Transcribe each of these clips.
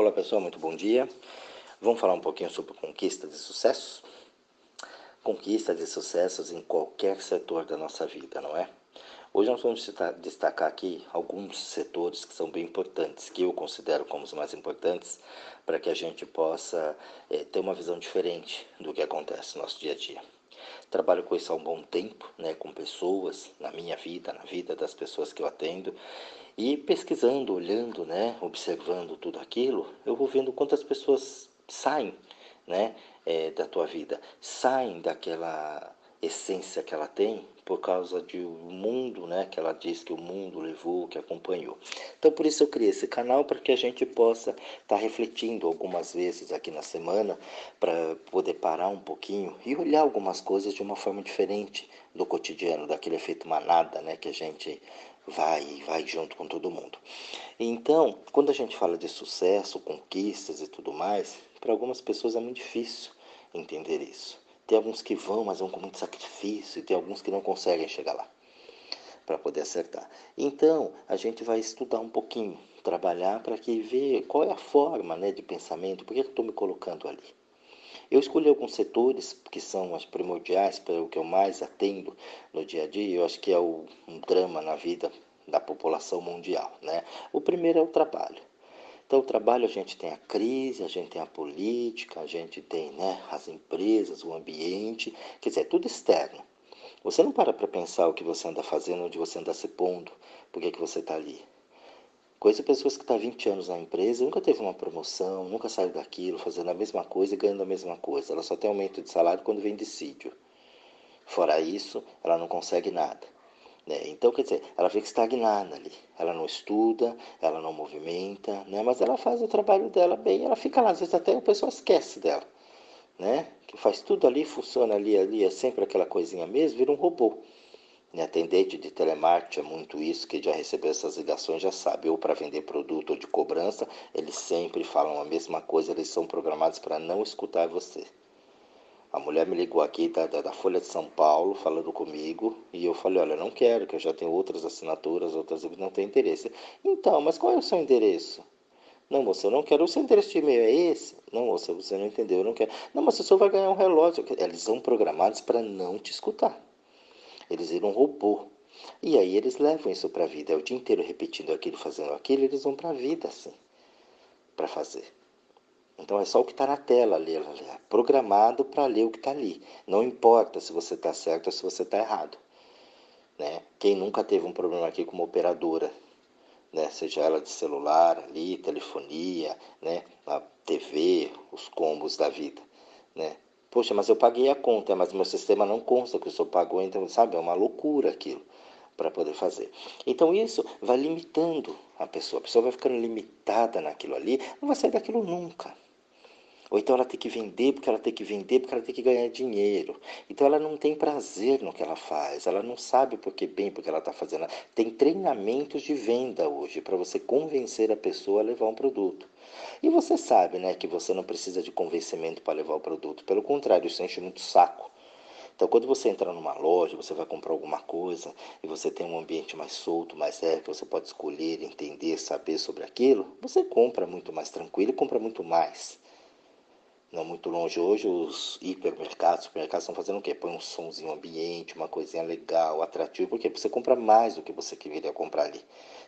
Olá pessoal, muito bom dia. Vamos falar um pouquinho sobre conquista de sucesso? Conquista de sucessos em qualquer setor da nossa vida, não é? Hoje nós vamos destacar aqui alguns setores que são bem importantes, que eu considero como os mais importantes, para que a gente possa é, ter uma visão diferente do que acontece no nosso dia a dia. Trabalho com isso há um bom tempo, né, com pessoas, na minha vida, na vida das pessoas que eu atendo, e pesquisando, olhando, né, observando tudo aquilo, eu vou vendo quantas pessoas saem, né, é, da tua vida, saem daquela essência que ela tem por causa de um mundo, né, que ela diz que o mundo levou, que acompanhou. Então por isso eu criei esse canal para que a gente possa estar tá refletindo algumas vezes aqui na semana para poder parar um pouquinho e olhar algumas coisas de uma forma diferente do cotidiano, daquele efeito manada, né, que a gente vai vai junto com todo mundo. Então, quando a gente fala de sucesso, conquistas e tudo mais, para algumas pessoas é muito difícil entender isso. Tem alguns que vão, mas vão com muito sacrifício, e tem alguns que não conseguem chegar lá para poder acertar. Então, a gente vai estudar um pouquinho, trabalhar para que ver qual é a forma né, de pensamento, por que eu estou me colocando ali. Eu escolhi alguns setores que são as primordiais para o que eu mais atendo no dia a dia, eu acho que é o, um drama na vida da população mundial. Né? O primeiro é o trabalho. Então, o trabalho a gente tem a crise, a gente tem a política, a gente tem né, as empresas, o ambiente, quer dizer, é tudo externo. Você não para para pensar o que você anda fazendo, onde você anda se pondo, por que, que você está ali. Conheço pessoas que estão tá há 20 anos na empresa, nunca teve uma promoção, nunca saiu daquilo, fazendo a mesma coisa e ganhando a mesma coisa. Ela só tem aumento de salário quando vem dissídio. Fora isso, ela não consegue nada. Né? Então, quer dizer, ela fica estagnada ali. Ela não estuda, ela não movimenta, né? mas ela faz o trabalho dela bem. Ela fica lá, às vezes até a pessoa esquece dela. Né? Que faz tudo ali, funciona ali, ali, é sempre aquela coisinha mesmo, vira um robô. Né? Atendente de telemarketing é muito isso, que já recebeu essas ligações já sabe, ou para vender produto ou de cobrança, eles sempre falam a mesma coisa, eles são programados para não escutar você. A mulher me ligou aqui da, da, da, Folha de São Paulo falando comigo e eu falei, olha, não quero, que eu já tenho outras assinaturas, outras não tenho interesse. Então, mas qual é o seu endereço? Não, moça, eu não quero. O seu endereço de e-mail é esse? Não, moça, você não entendeu, eu não quero. Não, mas o senhor vai ganhar um relógio. Eles são programados para não te escutar. Eles viram um robô. E aí eles levam isso para a vida. É o dia inteiro repetindo aquilo, fazendo aquilo, eles vão para a vida assim, para fazer. Então é só o que está na tela ali, é programado para ler o que está ali. Não importa se você está certo ou se você está errado. Né? Quem nunca teve um problema aqui com uma operadora, né? seja ela de celular, ali, telefonia, né? a TV, os combos da vida. Né? Poxa, mas eu paguei a conta, mas meu sistema não consta que o senhor pagou, então, sabe, é uma loucura aquilo para poder fazer. Então isso vai limitando a pessoa, a pessoa vai ficando limitada naquilo ali, não vai sair daquilo nunca. Ou então ela tem que vender porque ela tem que vender porque ela tem que ganhar dinheiro. Então ela não tem prazer no que ela faz, ela não sabe por que bem porque ela está fazendo. Tem treinamentos de venda hoje para você convencer a pessoa a levar um produto. E você sabe, né, que você não precisa de convencimento para levar o produto. Pelo contrário, isso enche muito saco. Então, quando você entra numa loja, você vai comprar alguma coisa e você tem um ambiente mais solto, mais leve, você pode escolher, entender, saber sobre aquilo, você compra muito mais tranquilo e compra muito mais não muito longe hoje, os hipermercados, supermercados estão fazendo o quê? Põe um somzinho ambiente, uma coisinha legal, atrativo, porque você compra mais do que você queria comprar ali.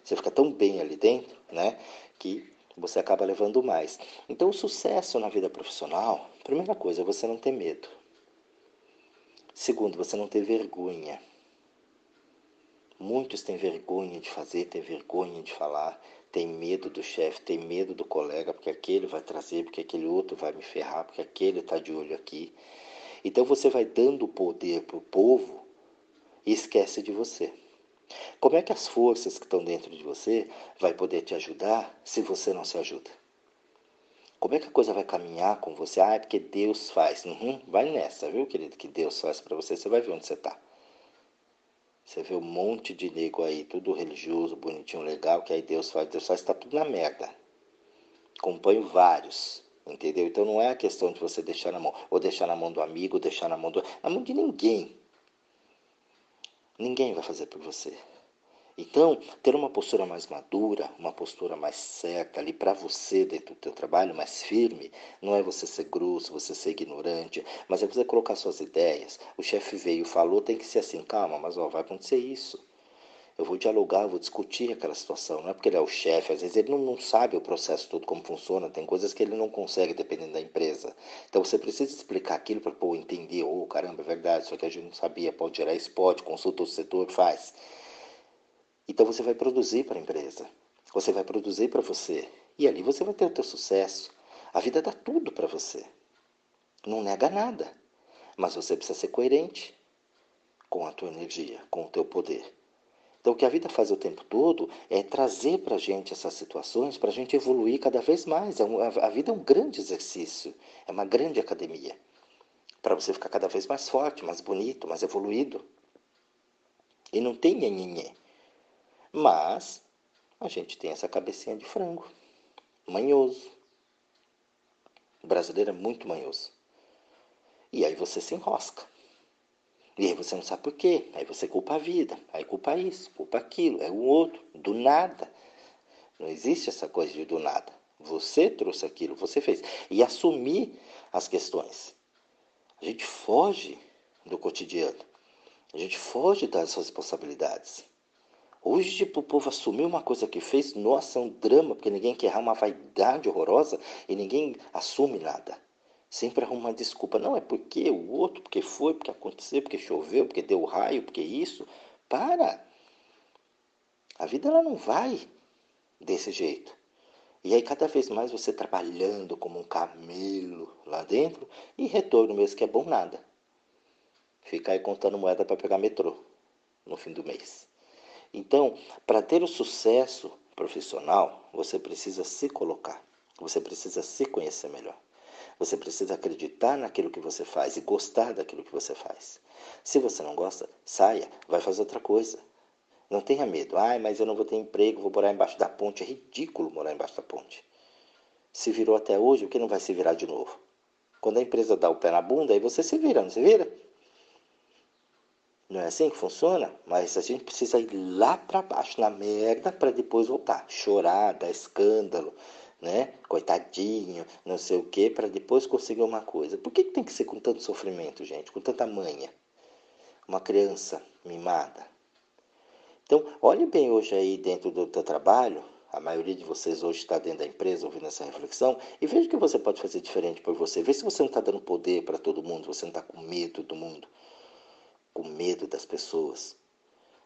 Você fica tão bem ali dentro, né, que você acaba levando mais. Então, o sucesso na vida profissional, primeira coisa, é você não ter medo. Segundo, você não ter vergonha. Muitos têm vergonha de fazer, têm vergonha de falar, tem medo do chefe, tem medo do colega, porque aquele vai trazer, porque aquele outro vai me ferrar, porque aquele está de olho aqui. Então você vai dando poder para o povo e esquece de você. Como é que as forças que estão dentro de você vai poder te ajudar se você não se ajuda? Como é que a coisa vai caminhar com você? Ah, é porque Deus faz. Uhum, vai nessa, viu, querido? Que Deus faz para você, você vai ver onde você está. Você vê um monte de nego aí, tudo religioso, bonitinho, legal, que aí Deus faz, Deus faz, tá tudo na merda. Acompanho vários, entendeu? Então não é a questão de você deixar na mão, ou deixar na mão do amigo, ou deixar na mão do. na mão de ninguém. Ninguém vai fazer por você. Então, ter uma postura mais madura, uma postura mais certa ali para você dentro do teu trabalho, mais firme, não é você ser grosso, você ser ignorante, mas é você colocar suas ideias. O chefe veio, falou, tem que ser assim, calma, mas ó, vai acontecer isso. Eu vou dialogar, vou discutir aquela situação. Não é porque ele é o chefe, às vezes ele não, não sabe o processo todo como funciona, tem coisas que ele não consegue dependendo da empresa. Então você precisa explicar aquilo para pô, entender, oh, caramba, é verdade, isso aqui a gente não sabia, pode gerar isso, pode, consulta o setor, faz. Então você vai produzir para a empresa, você vai produzir para você e ali você vai ter o teu sucesso. A vida dá tudo para você, não nega nada, mas você precisa ser coerente com a tua energia, com o teu poder. Então, o que a vida faz o tempo todo é trazer para a gente essas situações para a gente evoluir cada vez mais. É a vida é um grande exercício, é uma grande academia para você ficar cada vez mais forte, mais bonito, mais evoluído. E não tem nhenhenhê. Mas a gente tem essa cabecinha de frango, manhoso. O brasileiro é muito manhoso. E aí você se enrosca. E aí você não sabe por quê. Aí você culpa a vida. Aí culpa isso, culpa aquilo, é o outro, do nada. Não existe essa coisa de do nada. Você trouxe aquilo, você fez. E assumir as questões. A gente foge do cotidiano. A gente foge das responsabilidades. Hoje, tipo, o povo assumiu uma coisa que fez, nossa, é um drama, porque ninguém quer errar uma vaidade horrorosa e ninguém assume nada. Sempre arruma uma desculpa. Não, é porque o outro, porque foi, porque aconteceu, porque choveu, porque deu raio, porque isso. Para! A vida ela não vai desse jeito. E aí cada vez mais você trabalhando como um camelo lá dentro e retorno mesmo que é bom nada. Ficar aí contando moeda para pegar metrô no fim do mês. Então, para ter o sucesso profissional, você precisa se colocar, você precisa se conhecer melhor. Você precisa acreditar naquilo que você faz e gostar daquilo que você faz. Se você não gosta, saia, vai fazer outra coisa. Não tenha medo. Ai, mas eu não vou ter emprego, vou morar embaixo da ponte. É ridículo morar embaixo da ponte. Se virou até hoje, o que não vai se virar de novo? Quando a empresa dá o pé na bunda, aí você se vira, não se vira? Não é assim que funciona? Mas a gente precisa ir lá para baixo, na merda, para depois voltar. Chorar, dar escândalo, né? Coitadinho, não sei o que, para depois conseguir uma coisa. Por que, que tem que ser com tanto sofrimento, gente? Com tanta manha? Uma criança mimada. Então, olhe bem hoje aí dentro do teu trabalho, a maioria de vocês hoje está dentro da empresa ouvindo essa reflexão, e veja o que você pode fazer diferente por você. Veja se você não está dando poder para todo mundo, você não está com medo do mundo com medo das pessoas.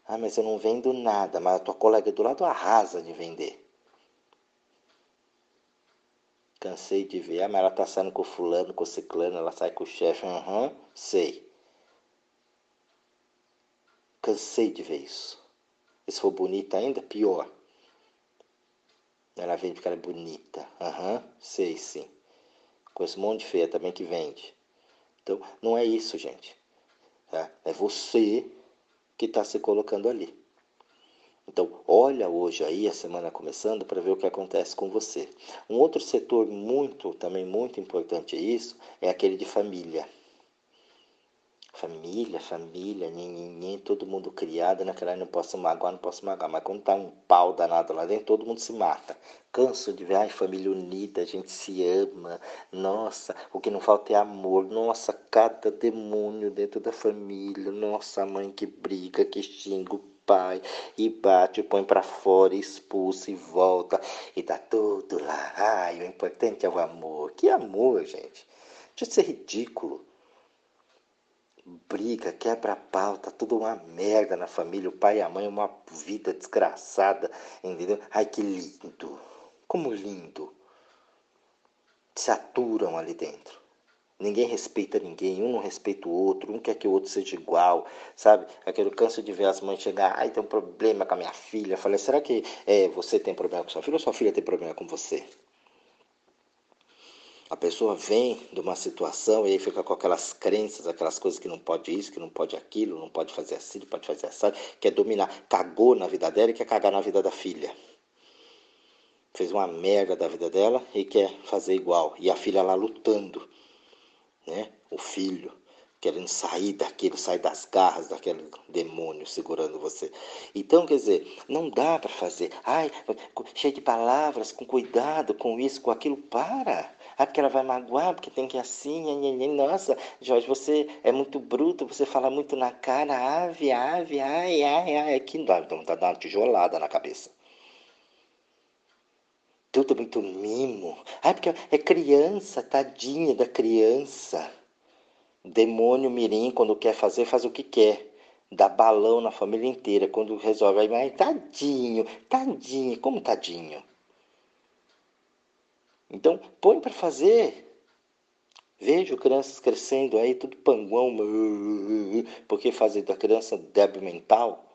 Ah, mas eu não vendo nada, mas a tua colega do lado arrasa de vender. Cansei de ver, ah, mas ela tá saindo com o fulano, com o ciclano, ela sai com o chefe, aham, uhum, sei. Cansei de ver isso. E se for bonita ainda, pior. Ela vende porque ela é bonita. Aham, uhum, sei sim. Conheço um monte de feia também que vende. Então, não é isso, gente. Tá? É você que está se colocando ali. Então, olha hoje aí, a semana começando, para ver o que acontece com você. Um outro setor muito, também muito importante é isso, é aquele de família. Família, família, ninguém, todo mundo criado naquela não posso magoar, não posso magoar. Mas quando tá um pau danado lá dentro, todo mundo se mata. Canso de ver, ai, família unida, a gente se ama. Nossa, o que não falta é amor. Nossa, cada demônio dentro da família. Nossa, mãe que briga, que xinga o pai e bate, põe para fora, expulsa e volta e dá tudo lá. Ai, o importante é o amor. Que amor, gente? Deixa de ser ridículo briga, quebra pau, tá tudo uma merda na família, o pai e a mãe uma vida desgraçada, entendeu? Ai que lindo, como lindo. Se aturam ali dentro. Ninguém respeita ninguém, um não respeita o outro, um quer que o outro seja igual, sabe? Aquele canso de ver as mães chegar, ai, tem um problema com a minha filha. Falei, será que é, você tem problema com sua filha ou sua filha tem problema com você? A pessoa vem de uma situação e aí fica com aquelas crenças, aquelas coisas que não pode isso, que não pode aquilo, não pode fazer assim, não pode fazer assim, quer dominar. Cagou na vida dela e quer cagar na vida da filha. Fez uma merda da vida dela e quer fazer igual. E a filha lá lutando, né? O filho querendo sair daquilo, sair das garras daquele demônio segurando você. Então, quer dizer, não dá para fazer, ai, cheio de palavras, com cuidado, com isso, com aquilo, para. Ah, porque ela vai magoar, porque tem que ir assim, nossa, Jorge, você é muito bruto, você fala muito na cara, ave, ave, ai, ai, ai, que dá, dá uma tijolada na cabeça tudo muito mimo. Ah, porque é criança, tadinha da criança. Demônio mirim, quando quer fazer, faz o que quer. Dá balão na família inteira. Quando resolve, aí, tadinho, tadinho, como tadinho? Então, põe para fazer. Vejo crianças crescendo aí, tudo panguão, porque fazer da criança débil mental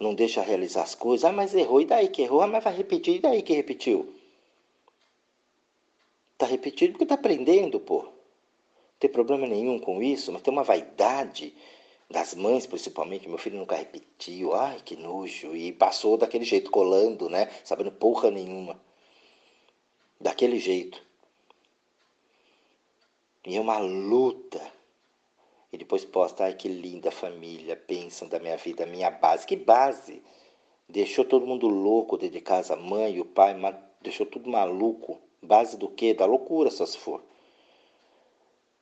não deixa realizar as coisas. Ah, mas errou, e daí que errou? Ah, mas vai repetir, e daí que repetiu? Tá repetindo porque tá aprendendo, pô tem problema nenhum com isso, mas tem uma vaidade das mães, principalmente. Meu filho nunca repetiu, ai que nojo, e passou daquele jeito, colando, né? Sabendo porra nenhuma. Daquele jeito. E é uma luta. E depois posta, ai que linda família, pensam da minha vida, minha base. Que base? Deixou todo mundo louco dentro de casa, mãe e o pai, deixou tudo maluco. Base do quê? Da loucura, só se for.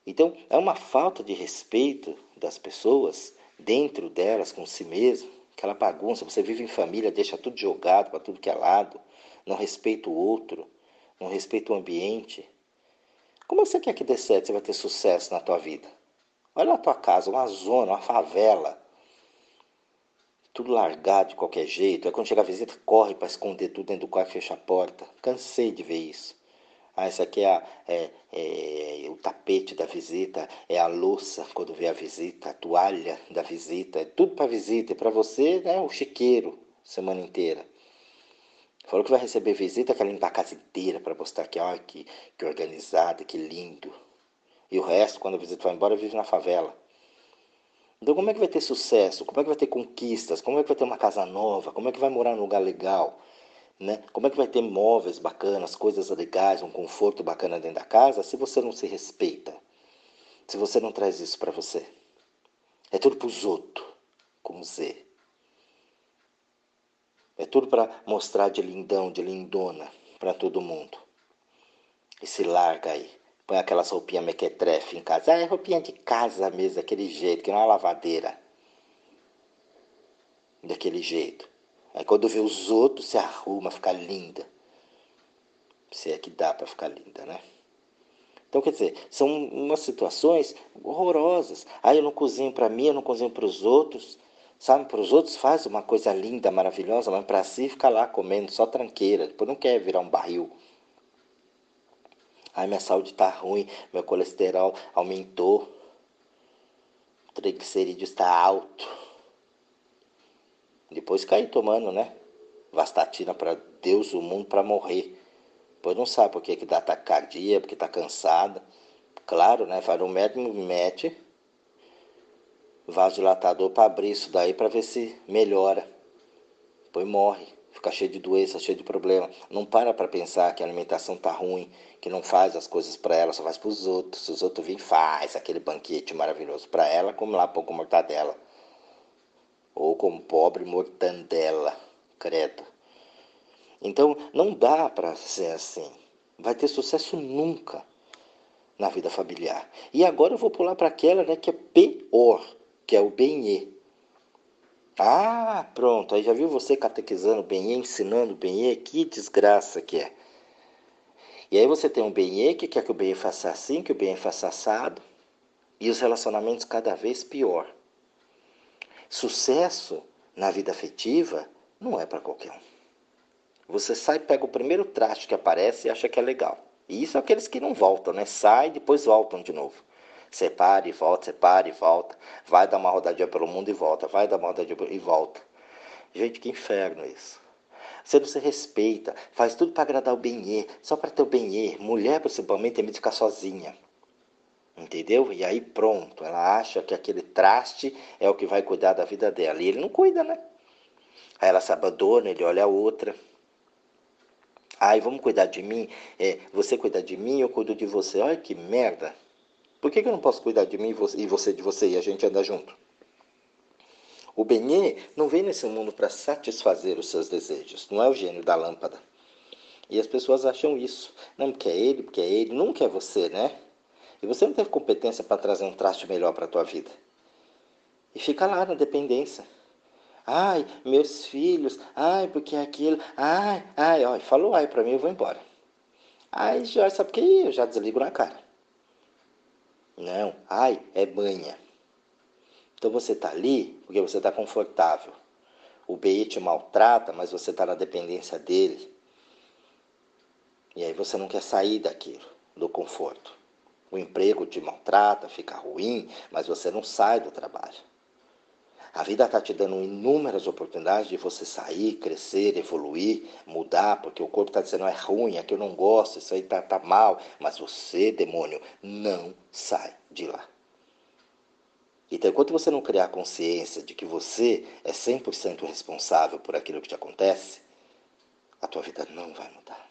Então, é uma falta de respeito das pessoas dentro delas com si mesmo, aquela bagunça. Você vive em família, deixa tudo jogado para tudo que é lado, não respeita o outro, não respeita o ambiente. Como você quer que dê certo, você vai ter sucesso na tua vida? Olha a tua casa, uma zona, uma favela. Tudo largado de qualquer jeito. Aí quando chega a visita, corre para esconder tudo dentro do quarto e fecha a porta. Cansei de ver isso. Ah, esse aqui é, a, é, é, o tapete da visita, é a louça quando vê a visita, a toalha da visita, é tudo para visita. E para você, né, o chiqueiro, semana inteira. Falou que vai receber visita, quer limpar a casa inteira para mostrar que, ó, que, que organizada, que lindo. E o resto, quando a visita vai embora, vive na favela. Então, como é que vai ter sucesso? Como é que vai ter conquistas? Como é que vai ter uma casa nova? Como é que vai morar num lugar legal? Né? Como é que vai ter móveis bacanas, coisas legais, um conforto bacana dentro da casa se você não se respeita? Se você não traz isso para você? É tudo para os outros, com Z. É tudo para mostrar de lindão, de lindona para todo mundo. E se larga aí. Põe aquelas roupinhas mequetrefe em casa. Ah, é roupinha de casa mesmo, daquele jeito, que não é lavadeira. Daquele jeito. Aí quando vê os outros, se arruma, fica linda. Se é que dá para ficar linda, né? Então, quer dizer, são umas situações horrorosas. Aí eu não cozinho para mim, eu não cozinho para os outros. Sabe, para os outros faz uma coisa linda, maravilhosa, mas para si fica lá comendo só tranqueira. Depois não quer virar um barril. Ai, minha saúde está ruim, meu colesterol aumentou, o triglicerídeo está alto. Depois cair tomando, né? Vastatina para Deus, o mundo, para morrer. Depois não sabe por que, que dá taquicardia, porque está cansada. Claro, né? Vai no médico, mete vasodilatador para abrir isso daí para ver se melhora. Depois morre, fica cheio de doença, cheio de problema. Não para para pensar que a alimentação tá ruim, que não faz as coisas para ela, só faz para os outros. Se os outros virem, faz aquele banquete maravilhoso para ela, como lá pouco mortadela ou como pobre mortandela, credo. Então não dá para ser assim. Vai ter sucesso nunca na vida familiar. E agora eu vou pular para aquela né, que é pior, que é o benê. Ah, pronto, aí já viu você catequizando o benê, ensinando o benê? Que desgraça que é. E aí você tem um benê que quer que o benê faça assim, que o benê faça assado, e os relacionamentos cada vez pior. Sucesso na vida afetiva não é para qualquer um. Você sai, pega o primeiro traste que aparece e acha que é legal. E isso é aqueles que não voltam, né? Sai depois voltam de novo. Separa e volta, separa e volta. Vai dar uma rodadinha pelo mundo e volta. Vai dar uma rodadinha e volta. Gente, que inferno isso. Você não se respeita, faz tudo para agradar o benê, só para ter o benê. Mulher, principalmente, tem medo de ficar sozinha. Entendeu? E aí pronto, ela acha que aquele traste é o que vai cuidar da vida dela. E ele não cuida, né? Aí ela se abandona, ele olha a outra. Ai, vamos cuidar de mim? É, você cuida de mim, eu cuido de você. Olha que merda. Por que, que eu não posso cuidar de mim e você de você e a gente andar junto? O Benê não vem nesse mundo para satisfazer os seus desejos, não é o gênio da lâmpada. E as pessoas acham isso. Não, porque é ele, porque é ele, nunca é você, né? E você não teve competência para trazer um traste melhor para a tua vida. E fica lá na dependência. Ai, meus filhos, ai, porque é aquilo, ai, ai, ó, falou ai para mim, eu vou embora. Ai, já sabe o que? Eu já desligo na cara. Não, ai, é banha. Então você está ali porque você está confortável. O BI te maltrata, mas você está na dependência dele. E aí você não quer sair daquilo, do conforto. O emprego te maltrata, fica ruim, mas você não sai do trabalho. A vida está te dando inúmeras oportunidades de você sair, crescer, evoluir, mudar, porque o corpo está dizendo é ruim, aqui eu não gosto, isso aí está tá mal. Mas você, demônio, não sai de lá. Então, enquanto você não criar consciência de que você é 100% responsável por aquilo que te acontece, a tua vida não vai mudar.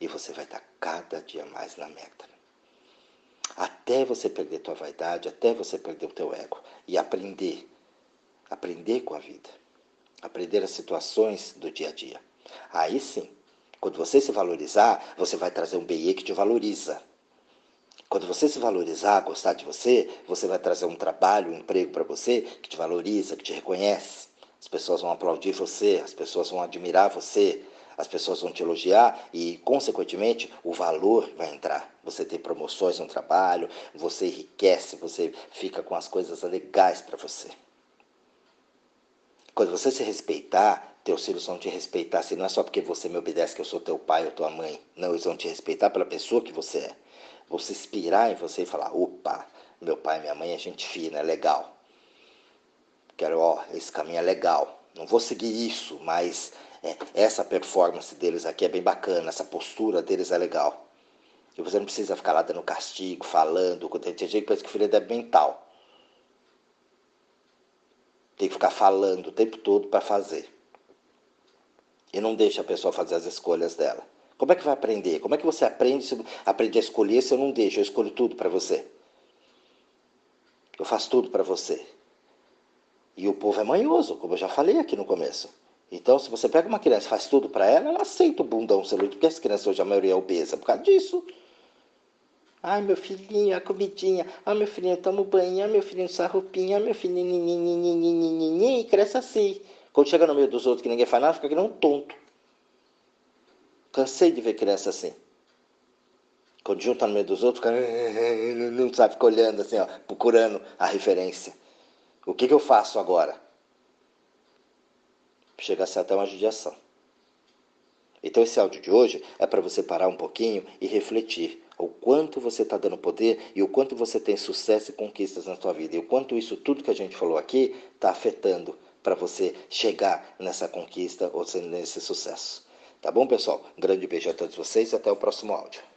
E você vai estar cada dia mais na merda. Até você perder tua vaidade, até você perder o teu ego e aprender, aprender com a vida, aprender as situações do dia a dia. Aí sim, quando você se valorizar, você vai trazer um BE que te valoriza. Quando você se valorizar, gostar de você, você vai trazer um trabalho, um emprego para você que te valoriza, que te reconhece. As pessoas vão aplaudir você, as pessoas vão admirar você, as pessoas vão te elogiar e, consequentemente, o valor vai entrar. Você tem promoções no trabalho, você enriquece, você fica com as coisas legais para você. Quando você se respeitar, teus filhos vão te respeitar, se não é só porque você me obedece que eu sou teu pai ou tua mãe. Não, eles vão te respeitar pela pessoa que você é você inspirar em você e falar, opa, meu pai minha mãe é gente fina, é legal. Quero, ó, esse caminho é legal. Não vou seguir isso, mas é, essa performance deles aqui é bem bacana, essa postura deles é legal. E você não precisa ficar lá dando castigo, falando, tem gente que pensa que o filho é mental. Tem que ficar falando o tempo todo para fazer. E não deixa a pessoa fazer as escolhas dela. Como é que vai aprender? Como é que você aprende, se, aprende a escolher se eu não deixo? Eu escolho tudo para você. Eu faço tudo para você. E o povo é manhoso, como eu já falei aqui no começo. Então, se você pega uma criança e faz tudo para ela, ela aceita o bundão celular, porque as crianças hoje a maioria é obesa por causa disso. Ai, meu filhinho, a comidinha. Ai, meu filhinho, toma banho. Ai, meu filhinho, essa roupinha. Ai, meu filhinho, e cresce assim. Quando chega no meio dos outros que ninguém faz nada, fica que nem um tonto. Cansei de ver criança assim. Quando junta no meio dos outros, não sabe, fica olhando assim, ó, procurando a referência. O que, que eu faço agora? Chega a ser até uma judiação. Então esse áudio de hoje é para você parar um pouquinho e refletir o quanto você está dando poder e o quanto você tem sucesso e conquistas na sua vida e o quanto isso tudo que a gente falou aqui está afetando para você chegar nessa conquista ou nesse sucesso. Tá bom, pessoal? Um grande beijo a todos vocês e até o próximo áudio.